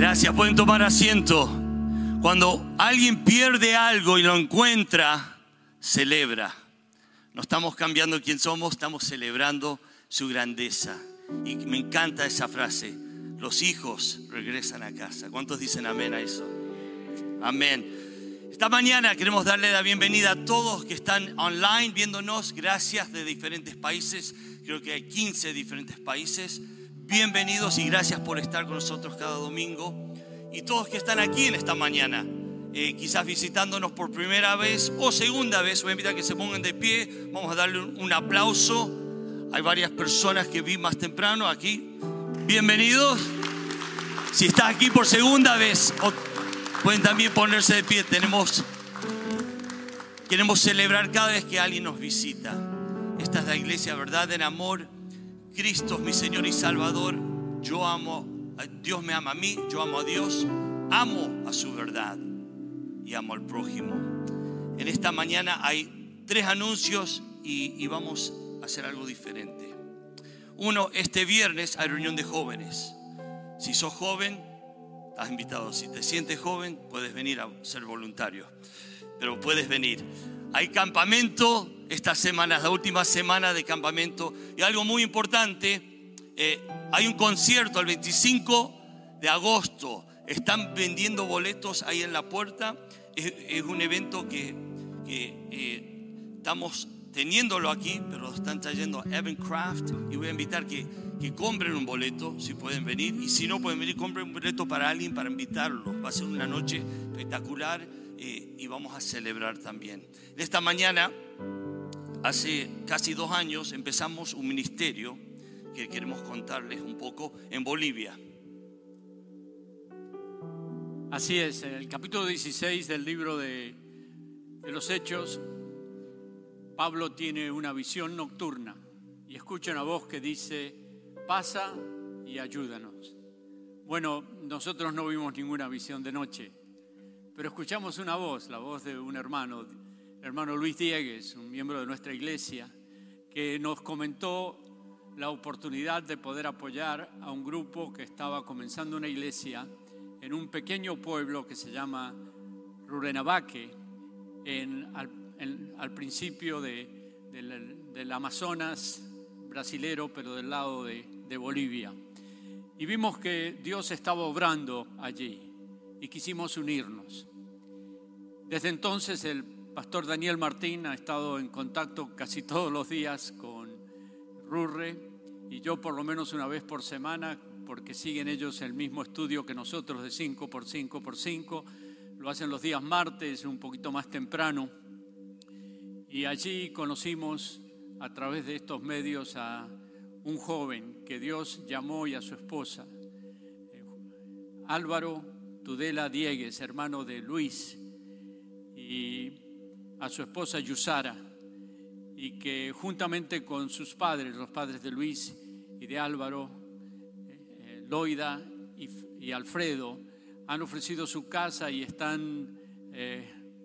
Gracias, pueden tomar asiento. Cuando alguien pierde algo y lo encuentra, celebra. No estamos cambiando quién somos, estamos celebrando su grandeza. Y me encanta esa frase. Los hijos regresan a casa. ¿Cuántos dicen amén a eso? Amén. Esta mañana queremos darle la bienvenida a todos que están online viéndonos. Gracias de diferentes países. Creo que hay 15 diferentes países. Bienvenidos y gracias por estar con nosotros cada domingo. Y todos que están aquí en esta mañana, eh, quizás visitándonos por primera vez o segunda vez, voy a invitar que se pongan de pie. Vamos a darle un aplauso. Hay varias personas que vi más temprano aquí. Bienvenidos. Si estás aquí por segunda vez Pueden también ponerse de pie. Tenemos, queremos celebrar cada vez que alguien nos visita. Esta es la iglesia, verdad, en amor. Cristo es mi Señor y Salvador. Yo amo, Dios me ama a mí, yo amo a Dios, amo a su verdad y amo al prójimo. En esta mañana hay tres anuncios y, vamos a hacer algo diferente. Uno, este viernes hay reunión de jóvenes. Si sos joven, has invitado. Si te sientes joven, puedes venir a ser voluntario. Pero puedes venir. Hay campamento esta semana, es la última semana de campamento. Y algo muy importante, eh, hay un concierto el 25 de agosto. Están vendiendo boletos ahí en la puerta. Es, un evento que, eh, estamos teniéndolo aquí, pero están trayendo Evan Craft y voy a invitar que, que compren un boleto si pueden venir y si no pueden venir, compren un boleto para alguien para invitarlo. Va a ser una noche espectacular eh, y vamos a celebrar también. Esta mañana, hace casi dos años, empezamos un ministerio que queremos contarles un poco en Bolivia. Así es, en el capítulo 16 del libro de, de los Hechos, Pablo tiene una visión nocturna y escucha una voz que dice, pasa y ayúdanos. Bueno, nosotros no vimos ninguna visión de noche, pero escuchamos una voz, la voz de un hermano, hermano Luis Diegues, un miembro de nuestra iglesia, que nos comentó la oportunidad de poder apoyar a un grupo que estaba comenzando una iglesia en un pequeño pueblo que se llama Rurenabaque, en, al principio del, Amazonas brasilero, pero del lado de, de Bolivia. Y vimos que Dios estaba obrando allí y quisimos unirnos. Desde entonces el pastor Daniel Martín ha estado en contacto casi todos los días con Rurre y yo por lo menos una vez por semana, porque siguen ellos el mismo estudio que nosotros de 5 por 5 por 5. Lo hacen los días martes, un poquito más temprano. Y allí conocimos a través de estos medios a un joven que Dios llamó y a su esposa, Álvaro Tudela Diegues, hermano de Luis, y a su esposa Yusara, y que juntamente con sus padres, los padres de Luis y de Álvaro, eh, eh, Loida y, Alfredo, han ofrecido su casa y están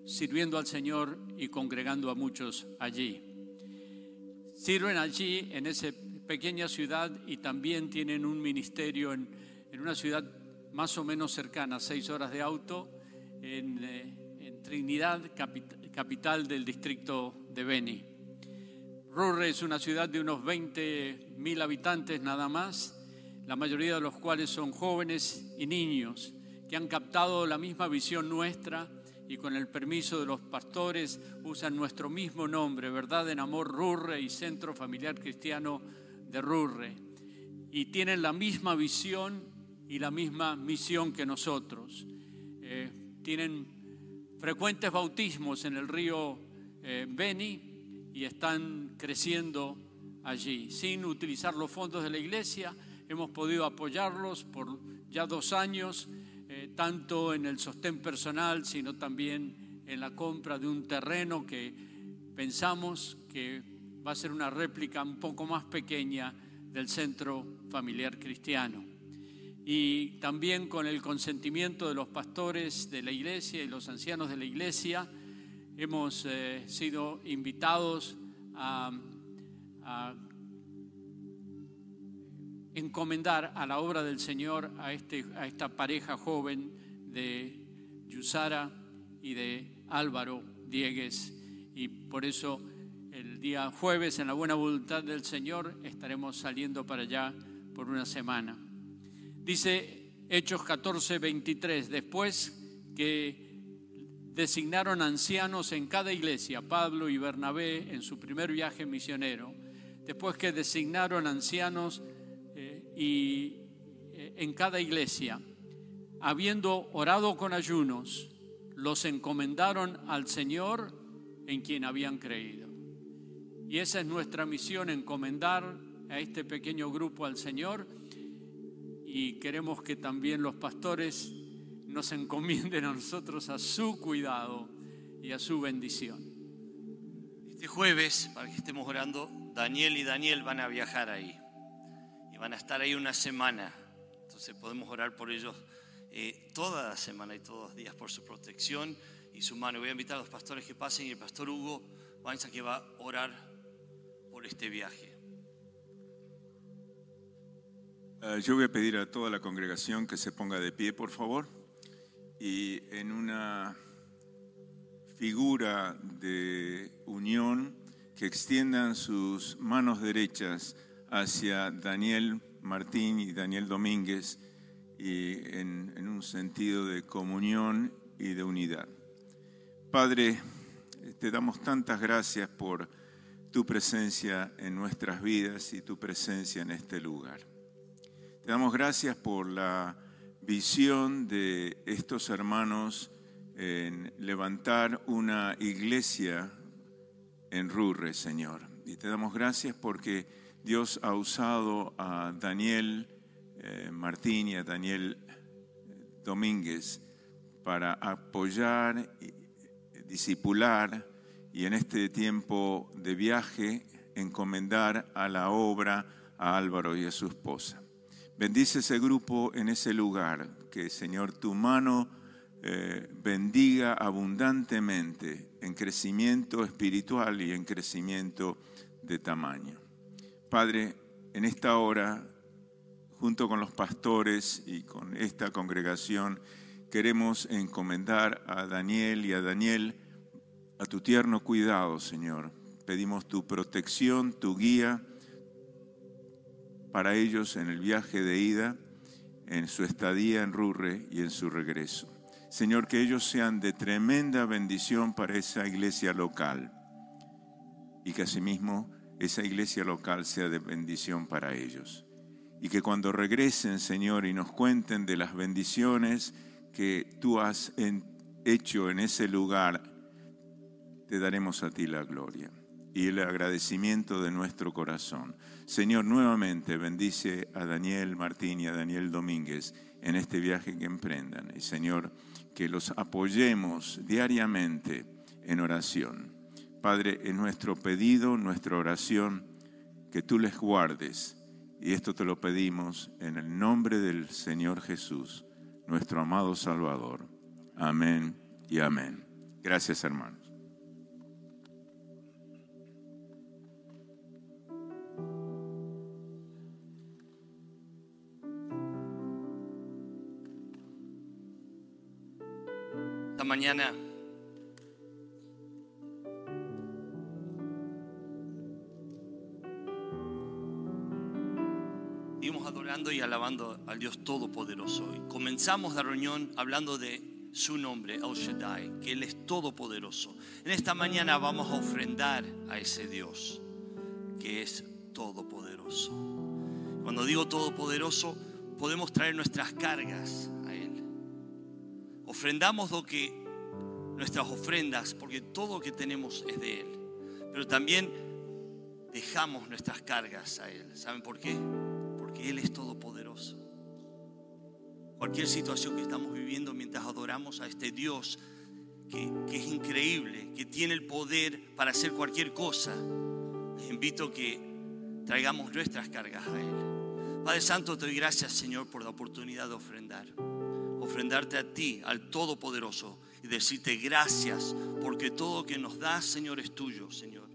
sirviendo al Señor y congregando a muchos allí. Sirven allí en esa pequeña ciudad y también tienen un ministerio en, una ciudad más o menos cercana, seis horas de auto, en, eh, Trinidad, capital del distrito de Beni. Rurre es una ciudad de unos 20 mil habitantes nada más, la mayoría de los cuales son jóvenes y niños que han captado la misma visión nuestra y con el permiso de los pastores usan nuestro mismo nombre, Verdad en Amor Rurre y Centro Familiar Cristiano de Rurre. Y tienen la misma visión y la misma misión que nosotros. Eh, tienen frecuentes bautismos en el río eh, Beni y están creciendo allí. Sin utilizar los fondos de la iglesia, hemos podido apoyarlos por ya dos años eh, tanto en el sostén personal, sino también en la compra de un terreno que pensamos que va a ser una réplica un poco más pequeña del centro familiar cristiano. Y también con el consentimiento de los pastores de la iglesia y los ancianos de la iglesia, hemos eh, sido invitados a encomendar a la obra del Señor a, este, a esta pareja joven de Yusara y de Álvaro Diegues. Y por eso el día jueves, en la buena voluntad del Señor, estaremos saliendo para allá por una semana. Dice Hechos 14, 23, después que designaron ancianos en cada iglesia, Pablo y Bernabé en su primer viaje misionero, después que designaron ancianos eh, y, eh, en cada iglesia, habiendo orado con ayunos, los encomendaron al Señor en quien habían creído. Y esa es nuestra misión, encomendar a este pequeño grupo al Señor y queremos que también los pastores nos encomienden a nosotros a su cuidado y a su bendición. Este jueves, para que estemos orando, Daniel y Daniel van a viajar ahí y van a estar ahí una semana. Entonces podemos orar por ellos eh, toda la semana y todos los días por su protección y su mano. Voy a invitar a los pastores que pasen y el pastor Hugo Vanza que va a orar por este viaje. Yo voy a pedir a toda la congregación que se ponga de pie, por favor y en una figura de unión que extiendan sus manos derechas hacia Daniel Martín y Daniel Domínguez y en, en un sentido de comunión y de unidad. Padre, te damos tantas gracias por tu presencia en nuestras vidas y tu presencia en este lugar. Te damos gracias por la visión de estos hermanos en levantar una iglesia en Rurre, Señor. Y te damos gracias porque Dios ha usado a Daniel eh, Martín y a Daniel eh, Domínguez para apoyar, disipular y en este tiempo de viaje encomendar a la obra a Álvaro y a su esposa. Bendice ese grupo en ese lugar, que Señor tu mano eh, bendiga abundantemente en crecimiento espiritual y en crecimiento de tamaño. Padre, en esta hora, junto con los pastores y con esta congregación, queremos encomendar a Daniel y a Daniel a tu tierno cuidado, Señor. Pedimos tu protección, tu guía para ellos en el viaje de ida, en su estadía en Rurre y en su regreso. Señor, que ellos sean de tremenda bendición para esa iglesia local y que asimismo esa iglesia local sea de bendición para ellos. Y que cuando regresen, Señor, y nos cuenten de las bendiciones que tú has hecho en ese lugar, te daremos a ti la gloria y el agradecimiento de nuestro corazón. Señor, nuevamente bendice a Daniel Martín y a Daniel Domínguez en este viaje que emprendan. Y Señor, que los apoyemos diariamente en oración. Padre, en nuestro pedido, nuestra oración, que tú les guardes. Y esto te lo pedimos en el nombre del Señor Jesús, nuestro amado Salvador. Amén y amén. Gracias, hermanos. Mañana. Seguimos adorando y alabando al Dios Todopoderoso. Y comenzamos la reunión hablando de su nombre, El Shaddai, que Él es todopoderoso. En esta mañana vamos a ofrendar a ese Dios que es todopoderoso. Cuando digo todopoderoso, podemos traer nuestras cargas a Él. Ofrendamos lo que nuestras ofrendas, porque todo lo que tenemos es de Él. Pero también dejamos nuestras cargas a Él. ¿Saben por qué? Porque Él es todopoderoso. Cualquier situación que estamos viviendo mientras adoramos a este Dios que, es increíble, que tiene el poder para hacer cualquier cosa, les invito que traigamos nuestras cargas a Él. Padre Santo, te doy gracias, Señor, por la oportunidad de ofrendar. Ofrendarte a ti, al Todopoderoso y decirte gracias porque todo que nos das, Señor, es tuyo, Señor.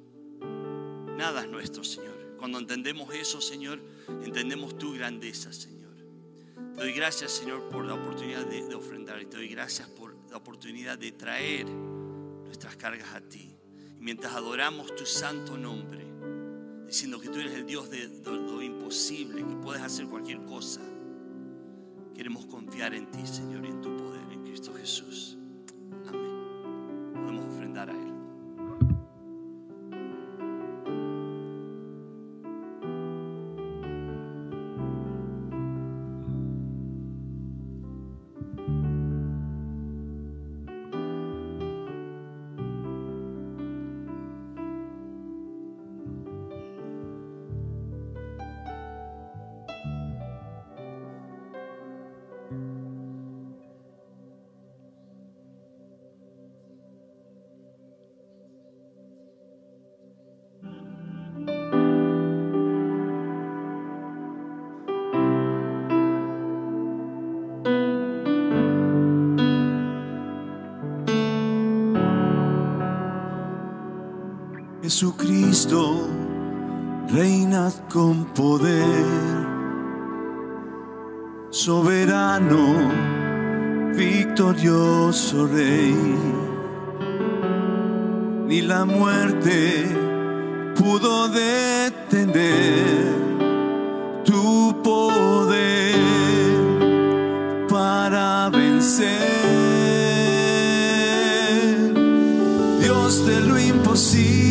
Nada es nuestro, Señor. Cuando entendemos eso, Señor, entendemos tu grandeza, Señor. Te doy gracias, Señor, por la oportunidad de, de ofrendar. Y te doy gracias por la oportunidad de traer nuestras cargas a ti. Mientras adoramos tu santo nombre, diciendo que tú eres el Dios de, de lo imposible, que puedes hacer cualquier cosa, queremos confiar en ti, Señor, y en tu poder, en Cristo Jesús. Jesucristo, reina con poder, soberano, victorioso Rey. Ni la muerte pudo detener tu poder para vencer. Dios de lo imposible,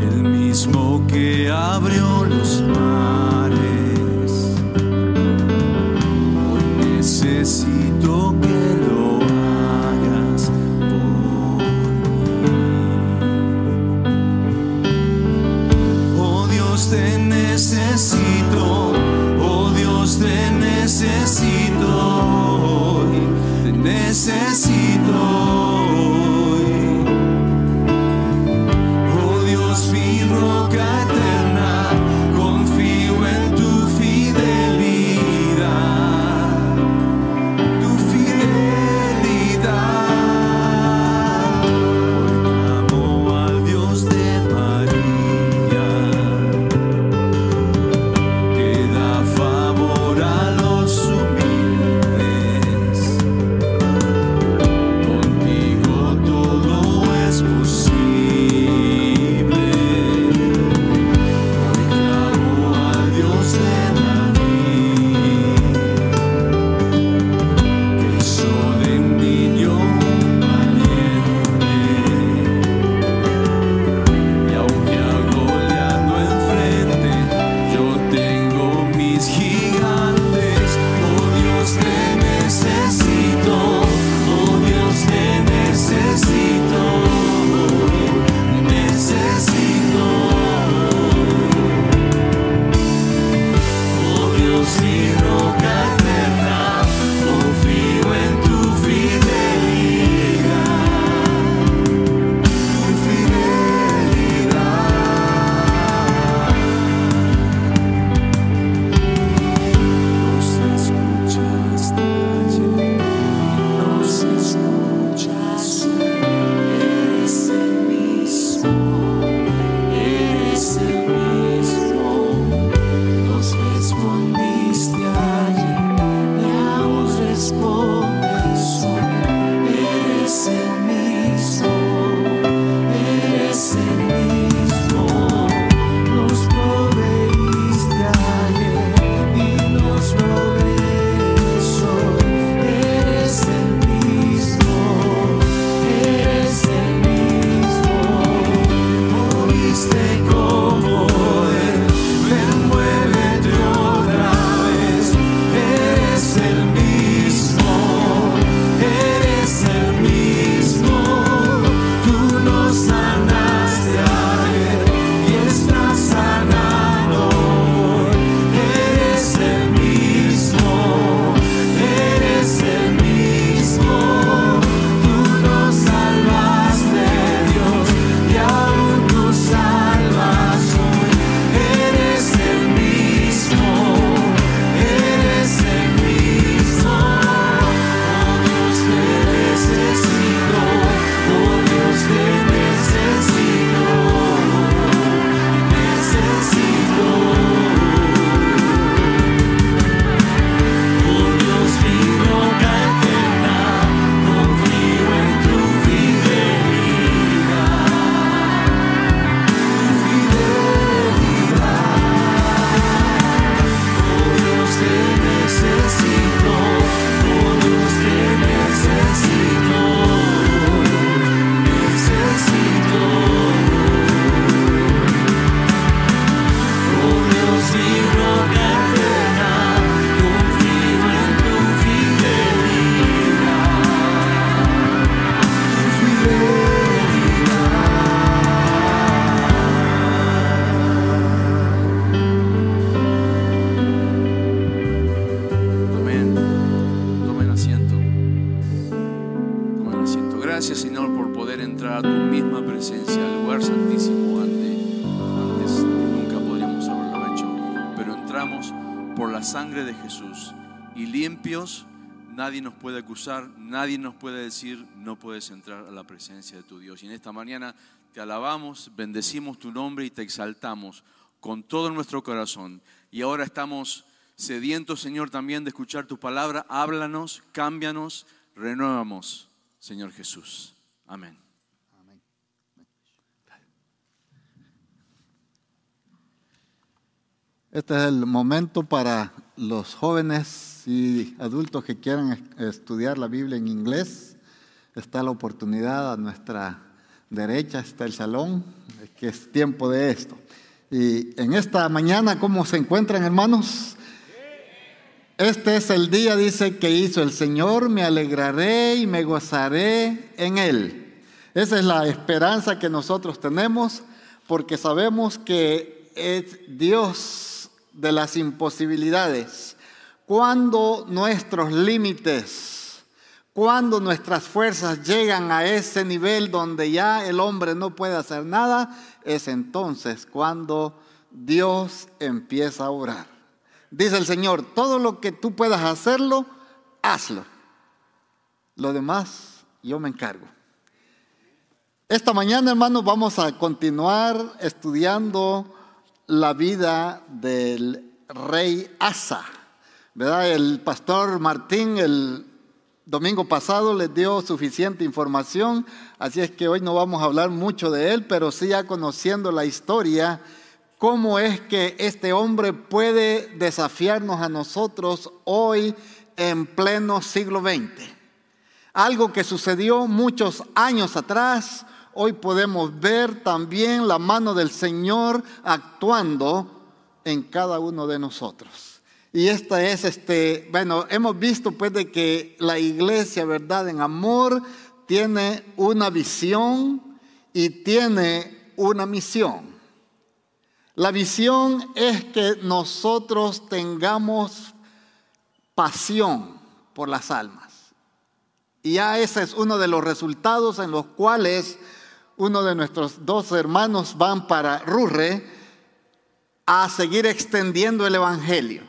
El mismo que abrió Nadie nos puede acusar, nadie nos puede decir, no puedes entrar a la presencia de tu Dios. Y en esta mañana te alabamos, bendecimos tu nombre y te exaltamos con todo nuestro corazón. Y ahora estamos Sedientos, Señor, también de escuchar tu palabra, háblanos, cámbianos, renuévamos, Señor Jesús. Amén. Este es el momento para los jóvenes y adultos que quieran es- estudiar la Biblia en inglés. Está la oportunidad a nuestra derecha, está el salón, que es tiempo de esto. Y en esta mañana, ¿cómo se encuentran hermanos? Este es el día, dice, que hizo el Señor, me alegraré y me gozaré en Él. Esa es la esperanza que nosotros tenemos, porque sabemos que es Dios de las imposibilidades. Cuando nuestros límites, cuando nuestras fuerzas llegan a ese nivel donde ya el hombre no puede hacer nada, es entonces cuando Dios empieza a orar. Dice el Señor, todo lo que tú puedas hacerlo, hazlo. Lo demás, yo me encargo. Esta mañana, hermanos, vamos a continuar estudiando la vida del rey Asa. El pastor Martín el domingo pasado les dio suficiente información, así es que hoy no vamos a hablar mucho de él, pero sí ya conociendo la historia, cómo es que este hombre puede desafiarnos a nosotros hoy en pleno siglo XX. Algo que sucedió muchos años atrás, hoy podemos ver también la mano del Señor actuando en cada uno de nosotros. Y esta es, este, bueno, hemos visto pues de que la iglesia, ¿verdad? En amor tiene una visión y tiene una misión. La visión es que nosotros tengamos pasión por las almas. Y ya ese es uno de los resultados en los cuales uno de nuestros dos hermanos van para Rurre a seguir extendiendo el Evangelio.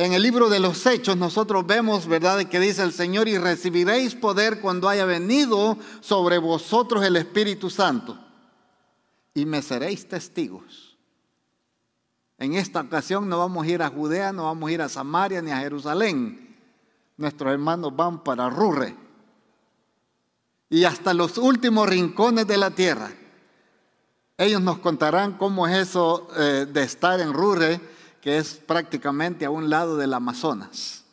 En el libro de los Hechos nosotros vemos, ¿verdad?, que dice el Señor, y recibiréis poder cuando haya venido sobre vosotros el Espíritu Santo, y me seréis testigos. En esta ocasión no vamos a ir a Judea, no vamos a ir a Samaria ni a Jerusalén. Nuestros hermanos van para Rurre y hasta los últimos rincones de la tierra. Ellos nos contarán cómo es eso eh, de estar en Rurre, que es prácticamente a un lado del Amazonas.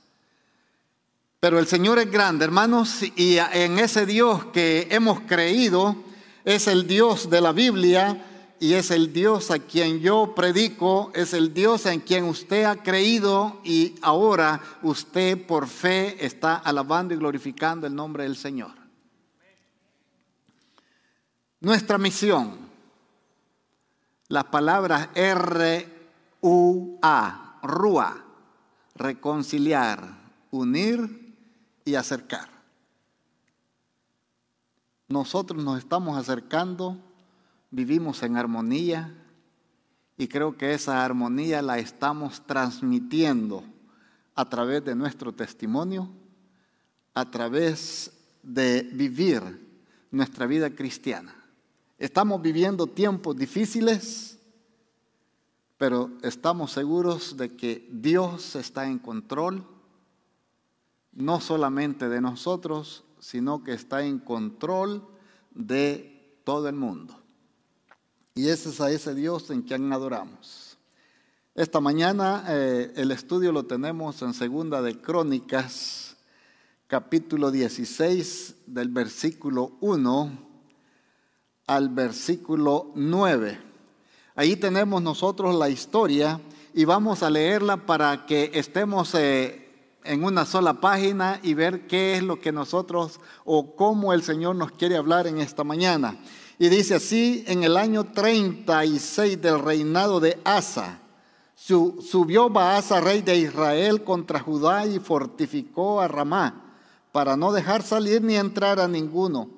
Pero el Señor es grande, hermanos, y en ese Dios que hemos creído es el Dios de la Biblia y es el Dios a quien yo predico, es el Dios en quien usted ha creído y ahora usted por fe está alabando y glorificando el nombre del Señor. Nuestra misión, las palabras R-U-A, RUA, reconciliar, unir y acercar. Nosotros nos estamos acercando, vivimos en armonía y creo que esa armonía la estamos transmitiendo a través de nuestro testimonio, a través de vivir nuestra vida cristiana. Estamos viviendo tiempos difíciles, pero estamos seguros de que Dios está en control, no solamente de nosotros, sino que está en control de todo el mundo. Y ese es a ese Dios en quien adoramos. Esta mañana eh, el estudio lo tenemos en Segunda de Crónicas, capítulo 16, del versículo 1 al versículo 9. Ahí tenemos nosotros la historia y vamos a leerla para que estemos eh, en una sola página y ver qué es lo que nosotros o cómo el Señor nos quiere hablar en esta mañana. Y dice así, en el año 36 del reinado de Asa, su, subió Baasa, rey de Israel, contra Judá y fortificó a Ramá, para no dejar salir ni entrar a ninguno,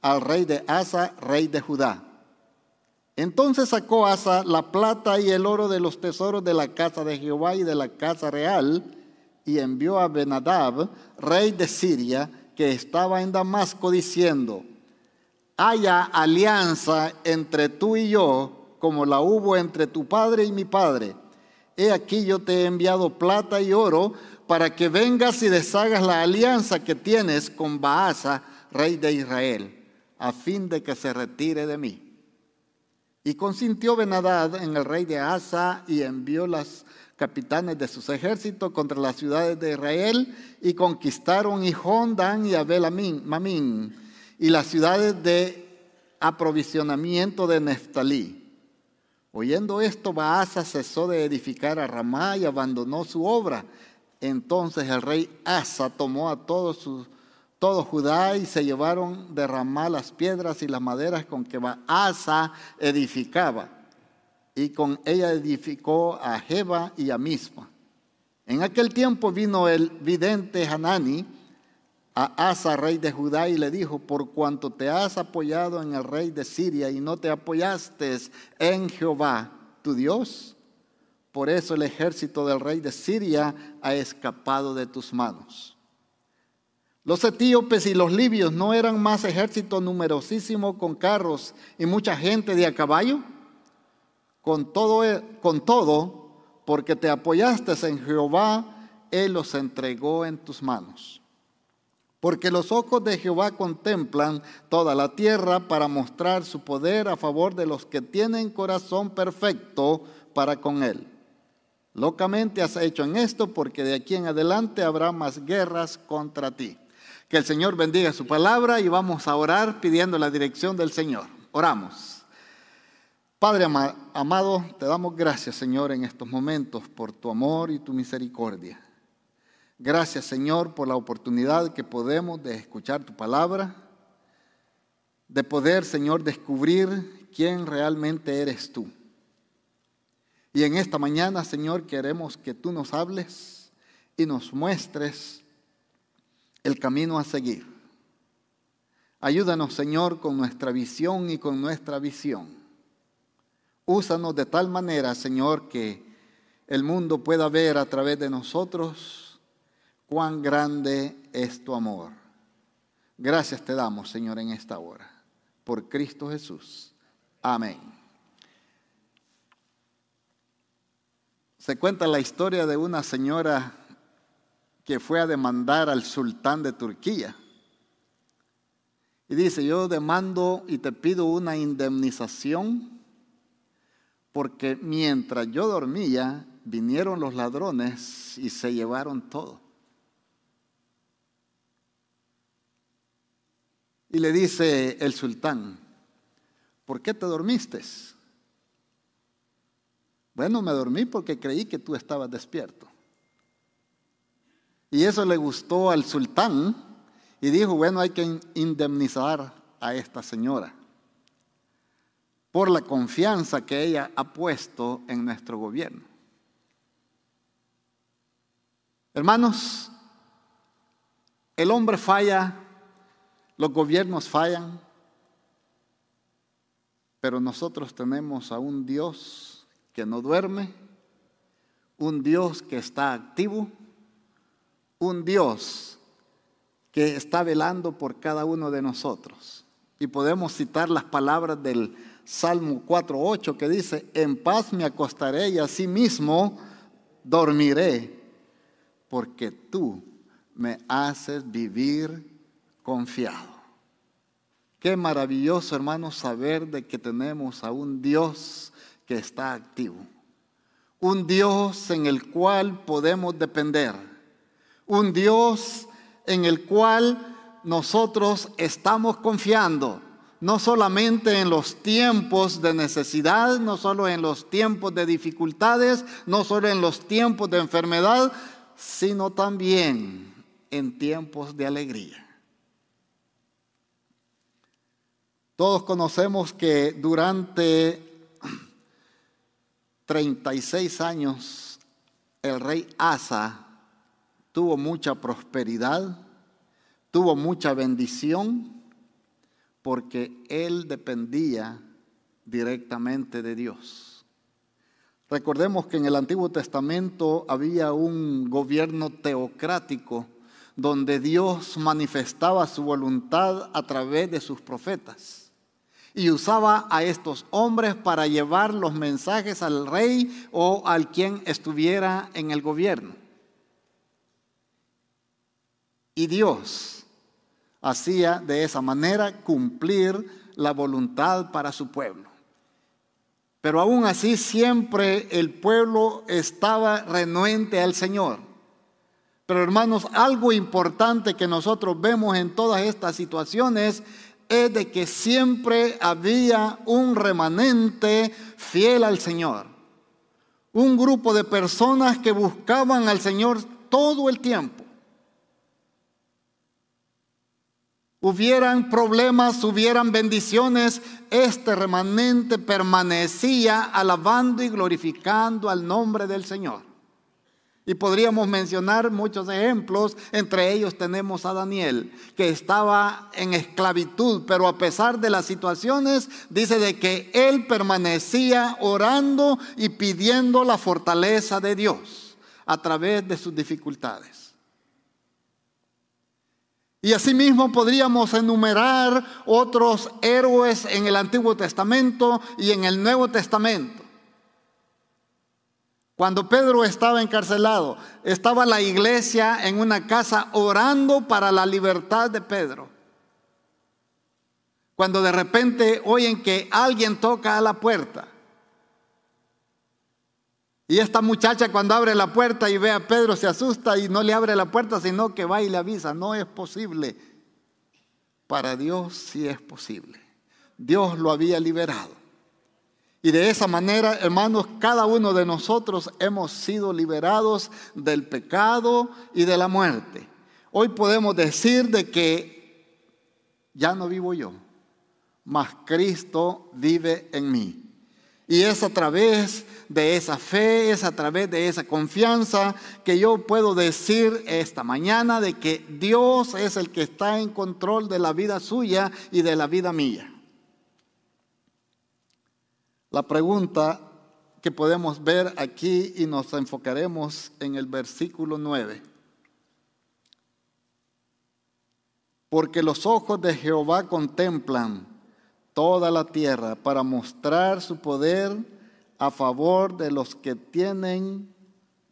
al rey de Asa, rey de Judá. Entonces sacó Asa la plata y el oro de los tesoros de la casa de Jehová y de la casa real, y envió a Benadab, rey de Siria, que estaba en Damasco, diciendo, haya alianza entre tú y yo, como la hubo entre tu padre y mi padre, he aquí yo te he enviado plata y oro para que vengas y deshagas la alianza que tienes con Baasa, rey de Israel, a fin de que se retire de mí. Y consintió Benadad en el rey de Asa y envió las capitanes de sus ejércitos contra las ciudades de Israel y conquistaron Hijón, Dan y Abel Mamín y las ciudades de aprovisionamiento de Neftalí. Oyendo esto, Baasa cesó de edificar a Ramá y abandonó su obra. Entonces el rey Asa tomó a todos sus todo Judá y se llevaron de las piedras y las maderas con que Asa edificaba. Y con ella edificó a Jeba y a Misma. En aquel tiempo vino el vidente Hanani a Asa, rey de Judá, y le dijo, por cuanto te has apoyado en el rey de Siria y no te apoyaste en Jehová, tu Dios, por eso el ejército del rey de Siria ha escapado de tus manos. Los etíopes y los libios no eran más ejército numerosísimo con carros y mucha gente de a caballo. Con todo, e, con todo, porque te apoyaste en Jehová, Él los entregó en tus manos. Porque los ojos de Jehová contemplan toda la tierra para mostrar su poder a favor de los que tienen corazón perfecto para con Él. Locamente has hecho en esto porque de aquí en adelante habrá más guerras contra ti. Que el Señor bendiga su palabra y vamos a orar pidiendo la dirección del Señor. Oramos. Padre amado, te damos gracias, Señor, en estos momentos por tu amor y tu misericordia. Gracias, Señor, por la oportunidad que podemos de escuchar tu palabra, de poder, Señor, descubrir quién realmente eres tú. Y en esta mañana, Señor, queremos que tú nos hables y nos muestres el camino a seguir. Ayúdanos, Señor, con nuestra visión y con nuestra visión. Úsanos de tal manera, Señor, que el mundo pueda ver a través de nosotros cuán grande es tu amor. Gracias te damos, Señor, en esta hora. Por Cristo Jesús. Amén. Se cuenta la historia de una señora que fue a demandar al sultán de Turquía. Y dice, yo demando y te pido una indemnización porque mientras yo dormía, vinieron los ladrones y se llevaron todo. Y le dice el sultán, ¿por qué te dormiste? Bueno, me dormí porque creí que tú estabas despierto. Y eso le gustó al sultán y dijo, bueno, hay que indemnizar a esta señora por la confianza que ella ha puesto en nuestro gobierno. Hermanos, el hombre falla, los gobiernos fallan, pero nosotros tenemos a un Dios que no duerme, un Dios que está activo un Dios que está velando por cada uno de nosotros. Y podemos citar las palabras del Salmo 4.8 que dice, en paz me acostaré y asimismo dormiré, porque tú me haces vivir confiado. Qué maravilloso, hermano, saber de que tenemos a un Dios que está activo. Un Dios en el cual podemos depender un Dios en el cual nosotros estamos confiando, no solamente en los tiempos de necesidad, no solo en los tiempos de dificultades, no solo en los tiempos de enfermedad, sino también en tiempos de alegría. Todos conocemos que durante 36 años el rey Asa tuvo mucha prosperidad, tuvo mucha bendición, porque él dependía directamente de Dios. Recordemos que en el Antiguo Testamento había un gobierno teocrático donde Dios manifestaba su voluntad a través de sus profetas. y usaba a estos hombres para llevar los mensajes al rey o al quien estuviera en el gobierno. Y Dios hacía de esa manera cumplir la voluntad para su pueblo. Pero aún así siempre el pueblo estaba renuente al Señor. Pero hermanos, algo importante que nosotros vemos en todas estas situaciones es de que siempre había un remanente fiel al Señor. Un grupo de personas que buscaban al Señor todo el tiempo. Hubieran problemas, hubieran bendiciones, este remanente permanecía alabando y glorificando al nombre del Señor. Y podríamos mencionar muchos ejemplos, entre ellos tenemos a Daniel, que estaba en esclavitud, pero a pesar de las situaciones, dice de que él permanecía orando y pidiendo la fortaleza de Dios a través de sus dificultades. Y asimismo podríamos enumerar otros héroes en el Antiguo Testamento y en el Nuevo Testamento. Cuando Pedro estaba encarcelado, estaba la iglesia en una casa orando para la libertad de Pedro. Cuando de repente oyen que alguien toca a la puerta. Y esta muchacha cuando abre la puerta y ve a Pedro se asusta y no le abre la puerta, sino que va y le avisa, no es posible. Para Dios sí es posible. Dios lo había liberado. Y de esa manera, hermanos, cada uno de nosotros hemos sido liberados del pecado y de la muerte. Hoy podemos decir de que ya no vivo yo, mas Cristo vive en mí. Y es a través de esa fe, es a través de esa confianza que yo puedo decir esta mañana de que Dios es el que está en control de la vida suya y de la vida mía. La pregunta que podemos ver aquí y nos enfocaremos en el versículo 9. Porque los ojos de Jehová contemplan toda la tierra para mostrar su poder a favor de los que tienen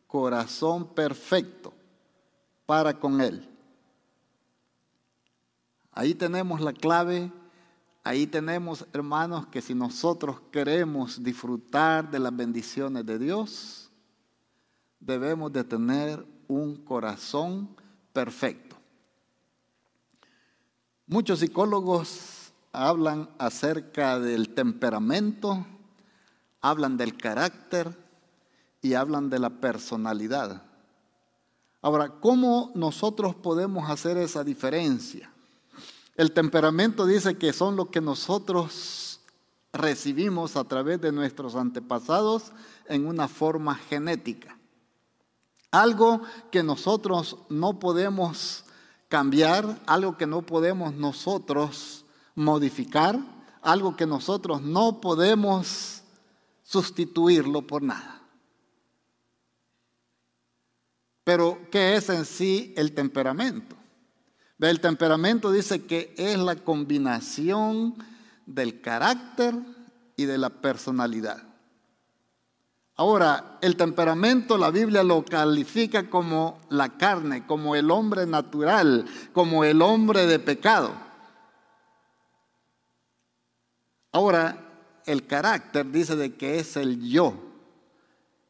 corazón perfecto para con Él. Ahí tenemos la clave Ahí tenemos, hermanos, que si nosotros queremos disfrutar de las bendiciones de Dios, debemos de tener un corazón perfecto. Muchos psicólogos hablan acerca del temperamento, hablan del carácter y hablan de la personalidad. Ahora, ¿cómo nosotros podemos hacer esa diferencia? El temperamento dice que son lo que nosotros recibimos a través de nuestros antepasados en una forma genética. Algo que nosotros no podemos cambiar, algo que no podemos nosotros modificar, algo que nosotros no podemos sustituirlo por nada. Pero, ¿qué es en sí el temperamento? El temperamento dice que es la combinación del carácter y de la personalidad. Ahora, el temperamento la Biblia lo califica como la carne, como el hombre natural, como el hombre de pecado. Ahora, el carácter dice de que es el yo,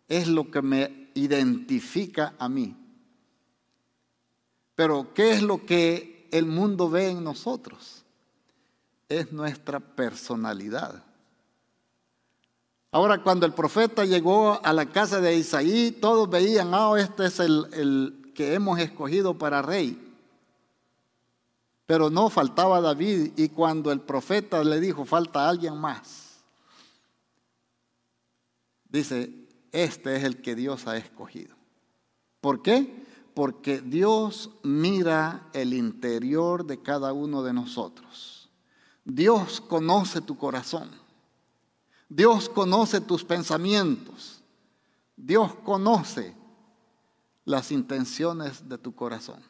es lo que me identifica a mí. Pero ¿qué es lo que el mundo ve en nosotros? Es nuestra personalidad. Ahora, cuando el profeta llegó a la casa de Isaí, todos veían, ah, este es el que hemos escogido para rey. Pero no faltaba David y cuando el profeta le dijo, falta alguien más, dice, este es el que Dios ha escogido. ¿Por qué? porque Dios mira el interior de cada uno de nosotros. Dios conoce tu corazón. Dios conoce tus pensamientos. Dios conoce las intenciones de tu corazón.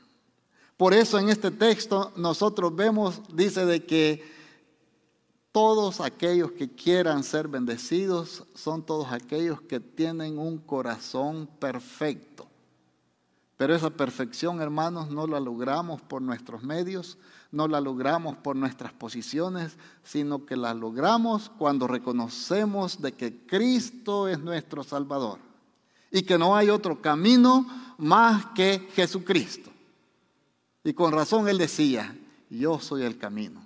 Por eso en este texto nosotros vemos, dice de que Todos aquellos que quieran ser bendecidos son todos aquellos que tienen un corazón perfecto. Pero esa perfección, hermanos, no la logramos por nuestros medios, no la logramos por nuestras posiciones, sino que la logramos cuando reconocemos de que Cristo es nuestro Salvador y que no hay otro camino más que Jesucristo. Y con razón él decía, yo soy el camino,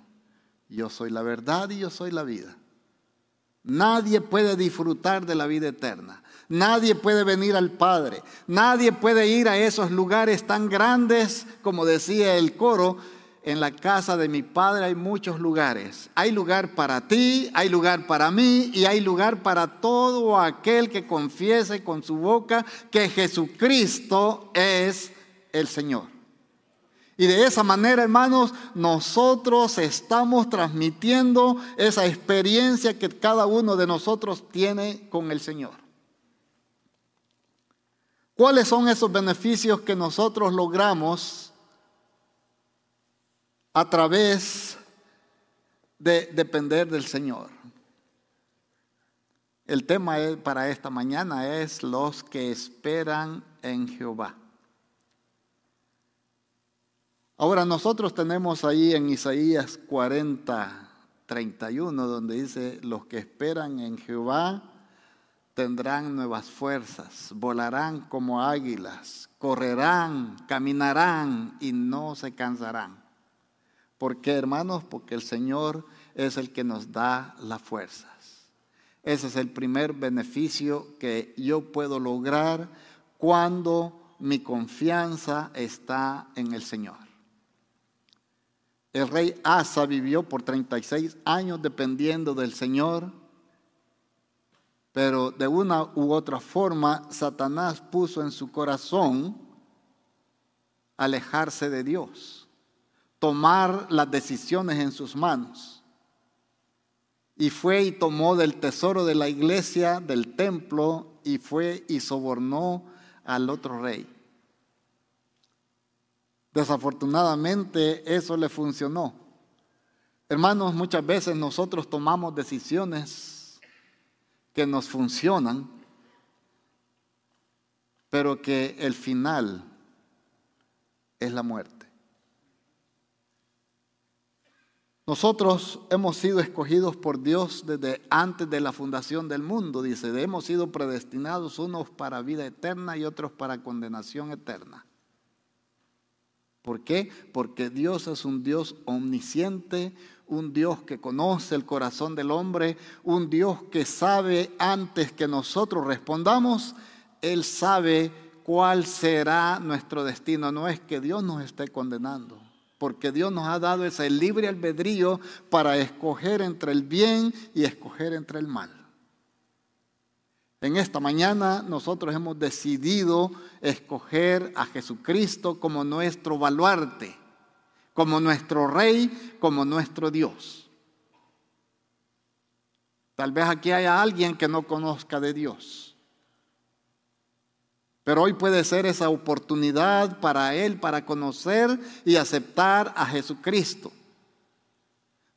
yo soy la verdad y yo soy la vida. Nadie puede disfrutar de la vida eterna. Nadie puede venir al Padre. Nadie puede ir a esos lugares tan grandes, como decía el coro, en la casa de mi Padre hay muchos lugares. Hay lugar para ti, hay lugar para mí y hay lugar para todo aquel que confiese con su boca que Jesucristo es el Señor. Y de esa manera, hermanos, nosotros estamos transmitiendo esa experiencia que cada uno de nosotros tiene con el Señor. ¿Cuáles son esos beneficios que nosotros logramos a través de depender del Señor? El tema para esta mañana es los que esperan en Jehová. Ahora nosotros tenemos ahí en Isaías 40, 31, donde dice, los que esperan en Jehová tendrán nuevas fuerzas, volarán como águilas, correrán, caminarán y no se cansarán. ¿Por qué, hermanos? Porque el Señor es el que nos da las fuerzas. Ese es el primer beneficio que yo puedo lograr cuando mi confianza está en el Señor. El rey Asa vivió por 36 años dependiendo del Señor, pero de una u otra forma Satanás puso en su corazón alejarse de Dios, tomar las decisiones en sus manos. Y fue y tomó del tesoro de la iglesia, del templo, y fue y sobornó al otro rey. Desafortunadamente eso le funcionó. Hermanos, muchas veces nosotros tomamos decisiones que nos funcionan, pero que el final es la muerte. Nosotros hemos sido escogidos por Dios desde antes de la fundación del mundo, dice, hemos sido predestinados unos para vida eterna y otros para condenación eterna. ¿Por qué? Porque Dios es un Dios omnisciente, un Dios que conoce el corazón del hombre, un Dios que sabe antes que nosotros respondamos, Él sabe cuál será nuestro destino. No es que Dios nos esté condenando, porque Dios nos ha dado ese libre albedrío para escoger entre el bien y escoger entre el mal. En esta mañana nosotros hemos decidido escoger a Jesucristo como nuestro baluarte, como nuestro rey, como nuestro Dios. Tal vez aquí haya alguien que no conozca de Dios. Pero hoy puede ser esa oportunidad para él, para conocer y aceptar a Jesucristo.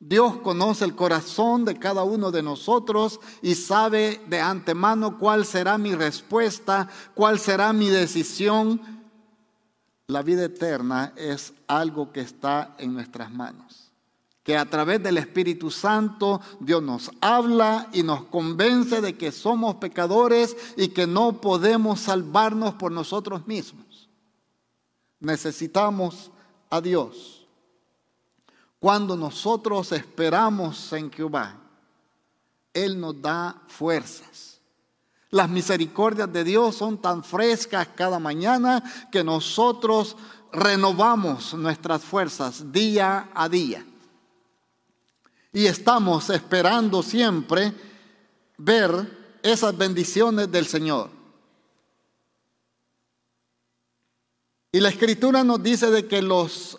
Dios conoce el corazón de cada uno de nosotros y sabe de antemano cuál será mi respuesta, cuál será mi decisión. La vida eterna es algo que está en nuestras manos. Que a través del Espíritu Santo Dios nos habla y nos convence de que somos pecadores y que no podemos salvarnos por nosotros mismos. Necesitamos a Dios. Cuando nosotros esperamos en Jehová, Él nos da fuerzas. Las misericordias de Dios son tan frescas cada mañana que nosotros renovamos nuestras fuerzas día a día. Y estamos esperando siempre ver esas bendiciones del Señor. Y la escritura nos dice de que los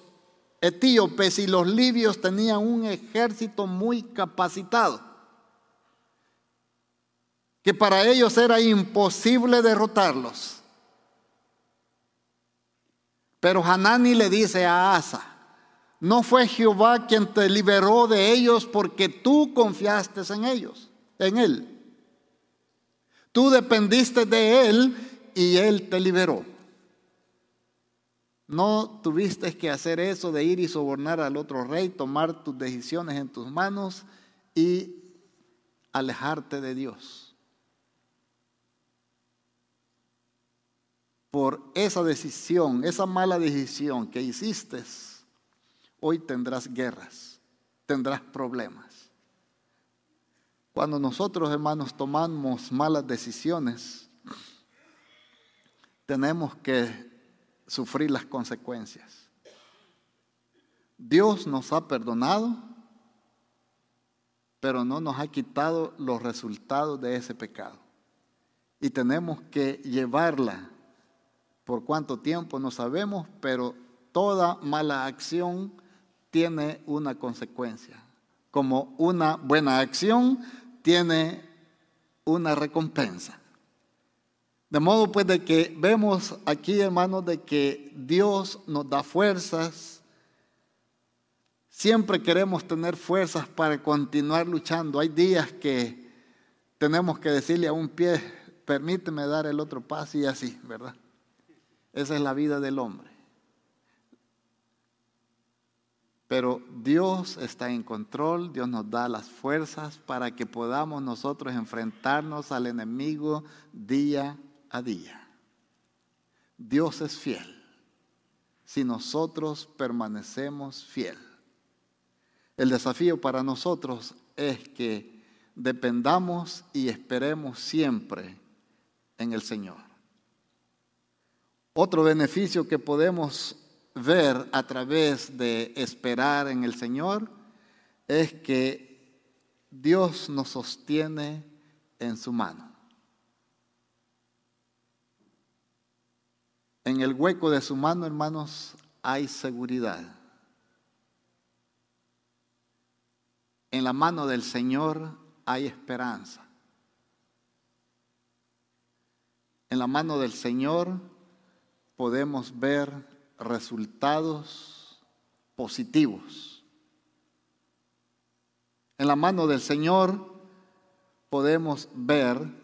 etíopes y los libios tenían un ejército muy capacitado, que para ellos era imposible derrotarlos. Pero Hanani le dice a Asa, No fue Jehová quien te liberó de ellos porque tú confiaste en ellos, en Él. Tú dependiste de Él y Él te liberó. No tuviste que hacer eso de ir y sobornar al otro rey, tomar tus decisiones en tus manos y alejarte de Dios. Por esa decisión, esa mala decisión que hiciste, hoy tendrás guerras, tendrás problemas. Cuando nosotros, hermanos, tomamos malas decisiones, tenemos que sufrir las consecuencias. Dios nos ha perdonado, pero no nos ha quitado los resultados de ese pecado. Y tenemos que llevarla. Por cuánto tiempo no sabemos, pero toda mala acción tiene una consecuencia. Como una buena acción tiene una recompensa. De modo pues de que vemos aquí, hermanos, de que Dios nos da fuerzas. Siempre queremos tener fuerzas para continuar luchando. Hay días que tenemos que decirle a un pie, permíteme dar el otro paso y así, ¿verdad? Esa es la vida del hombre. Pero Dios está en control, Dios nos da las fuerzas para que podamos nosotros enfrentarnos al enemigo día a día. Dios es fiel si nosotros permanecemos fiel. El desafío para nosotros es que dependamos y esperemos siempre en el Señor. Otro beneficio que podemos ver a través de esperar en el Señor es que Dios nos sostiene en su mano. En el hueco de su mano, hermanos, hay seguridad. En la mano del Señor hay esperanza. En la mano del Señor podemos ver resultados positivos. En la mano del Señor podemos ver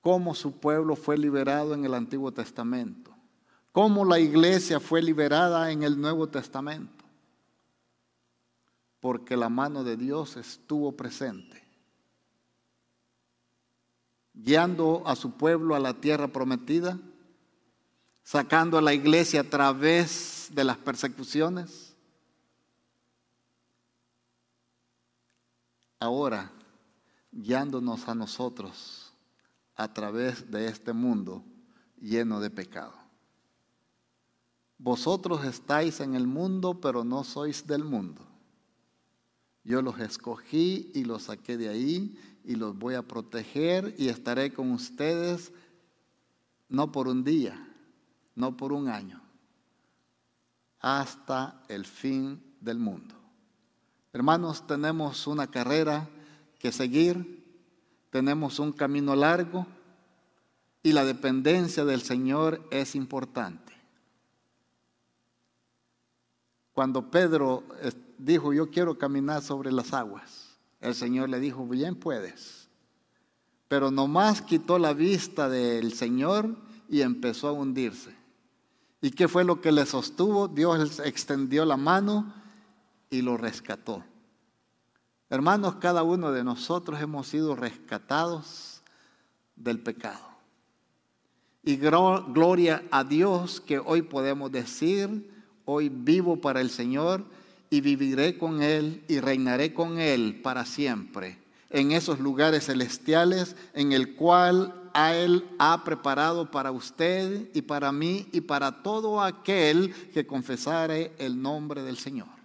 cómo su pueblo fue liberado en el Antiguo Testamento, cómo la iglesia fue liberada en el Nuevo Testamento, porque la mano de Dios estuvo presente, guiando a su pueblo a la tierra prometida, sacando a la iglesia a través de las persecuciones. Ahora, guiándonos a nosotros a través de este mundo lleno de pecado. Vosotros estáis en el mundo, pero no sois del mundo. Yo los escogí y los saqué de ahí y los voy a proteger y estaré con ustedes no por un día, no por un año, hasta el fin del mundo. Hermanos, tenemos una carrera que seguir tenemos un camino largo y la dependencia del Señor es importante. Cuando Pedro eh, dijo, yo quiero caminar sobre las aguas, el Señor le dijo, bien puedes. Pero nomás quitó la vista del Señor y empezó a hundirse. ¿Y qué fue lo que le sostuvo? Dios extendió la mano y lo rescató. Hermanos, cada uno de nosotros hemos sido rescatados del pecado. Y gloria a Dios que hoy podemos decir, hoy vivo para el Señor y viviré con Él y reinaré con Él para siempre en esos lugares celestiales en el cual Él ha preparado para usted y para mí y para todo aquel que confesare el nombre del Señor.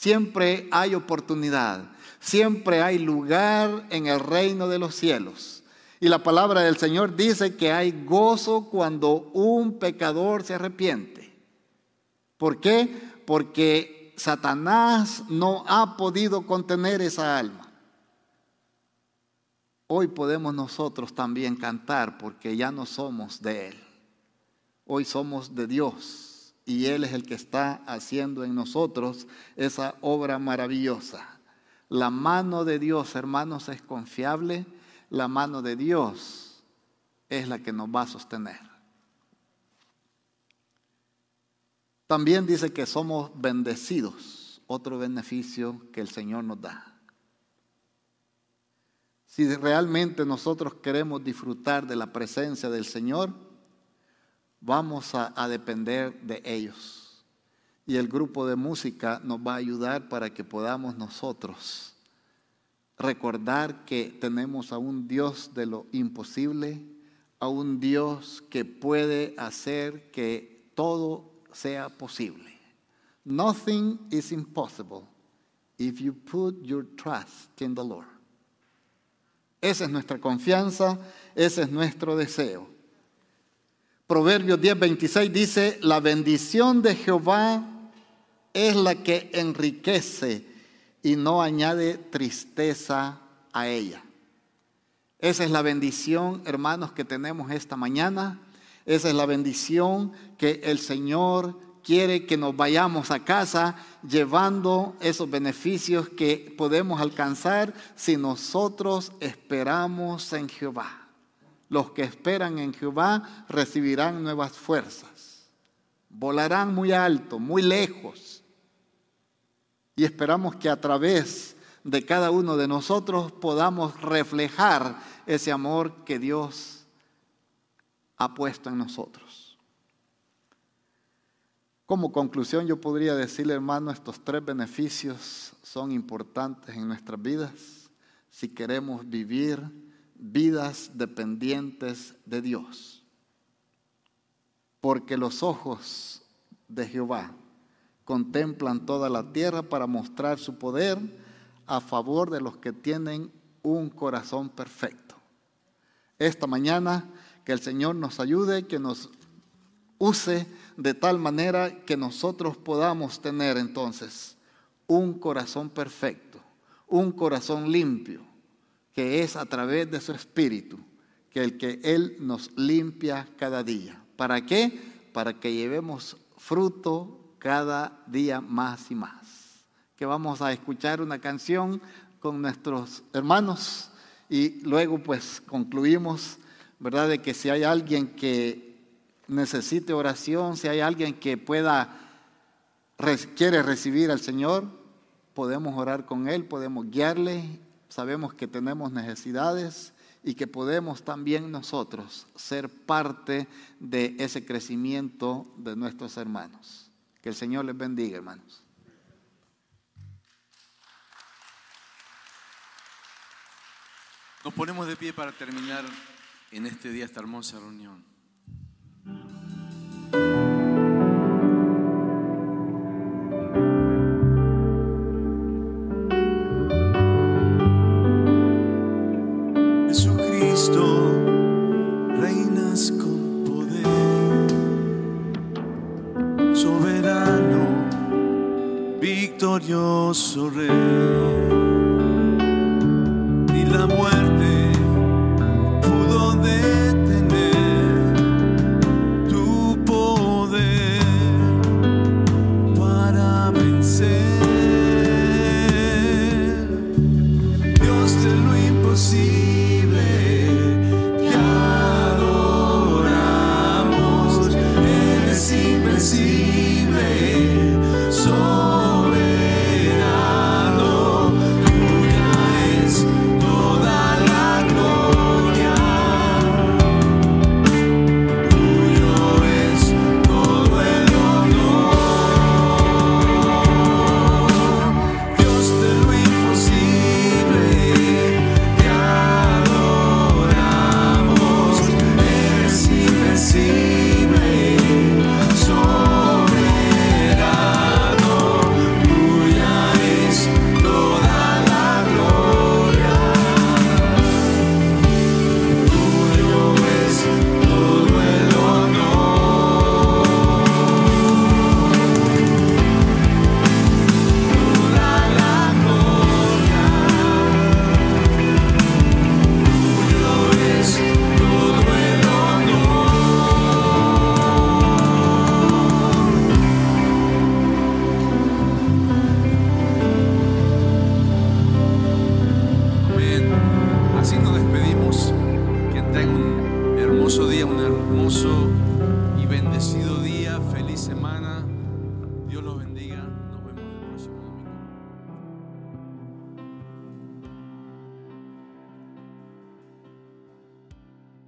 Siempre hay oportunidad, siempre hay lugar en el reino de los cielos. Y la palabra del Señor dice que hay gozo cuando un pecador se arrepiente. ¿Por qué? Porque Satanás no ha podido contener esa alma. Hoy podemos nosotros también cantar porque ya no somos de Él. Hoy somos de Dios. Y Él es el que está haciendo en nosotros esa obra maravillosa. La mano de Dios, hermanos, es confiable. La mano de Dios es la que nos va a sostener. También dice que somos bendecidos, otro beneficio que el Señor nos da. Si realmente nosotros queremos disfrutar de la presencia del Señor, vamos a, depender de ellos. Y el grupo de música nos va a ayudar para que podamos nosotros recordar que tenemos a un Dios de lo imposible, a un Dios que puede hacer que todo sea posible. Nothing is impossible if you put your trust in the Lord. Esa es nuestra confianza, ese es nuestro deseo. Proverbios 10:26 dice, la bendición de Jehová es la que enriquece y no añade tristeza a ella. Esa es la bendición, hermanos, que tenemos esta mañana. Esa es la bendición que el Señor quiere que nos vayamos a casa llevando esos beneficios que podemos alcanzar si nosotros esperamos en Jehová. Los que esperan en Jehová recibirán nuevas fuerzas. Volarán muy alto, muy lejos. Y esperamos que a través de cada uno de nosotros podamos reflejar ese amor que Dios ha puesto en nosotros. Como conclusión yo podría decirle, hermano, estos tres beneficios son importantes en nuestras vidas si queremos vivir vidas dependientes de Dios. Porque los ojos de Jehová contemplan toda la tierra para mostrar su poder a favor de los que tienen un corazón perfecto. Esta mañana que el Señor nos ayude, que nos use de tal manera que nosotros podamos tener entonces un corazón perfecto, un corazón limpio, que es a través de su espíritu, que el que Él nos limpia cada día. ¿Para qué? Para que llevemos fruto cada día más y más. Que vamos a escuchar una canción con nuestros hermanos y luego pues concluimos, ¿verdad? De que si hay alguien que necesite oración, si hay alguien que pueda, quiere recibir al Señor, podemos orar con Él, podemos guiarle, sabemos que tenemos necesidades y que podemos también nosotros ser parte de ese crecimiento de nuestros hermanos. Que el Señor les bendiga, hermanos. Nos ponemos de pie para terminar en este día esta hermosa reunión. Victorioso rey.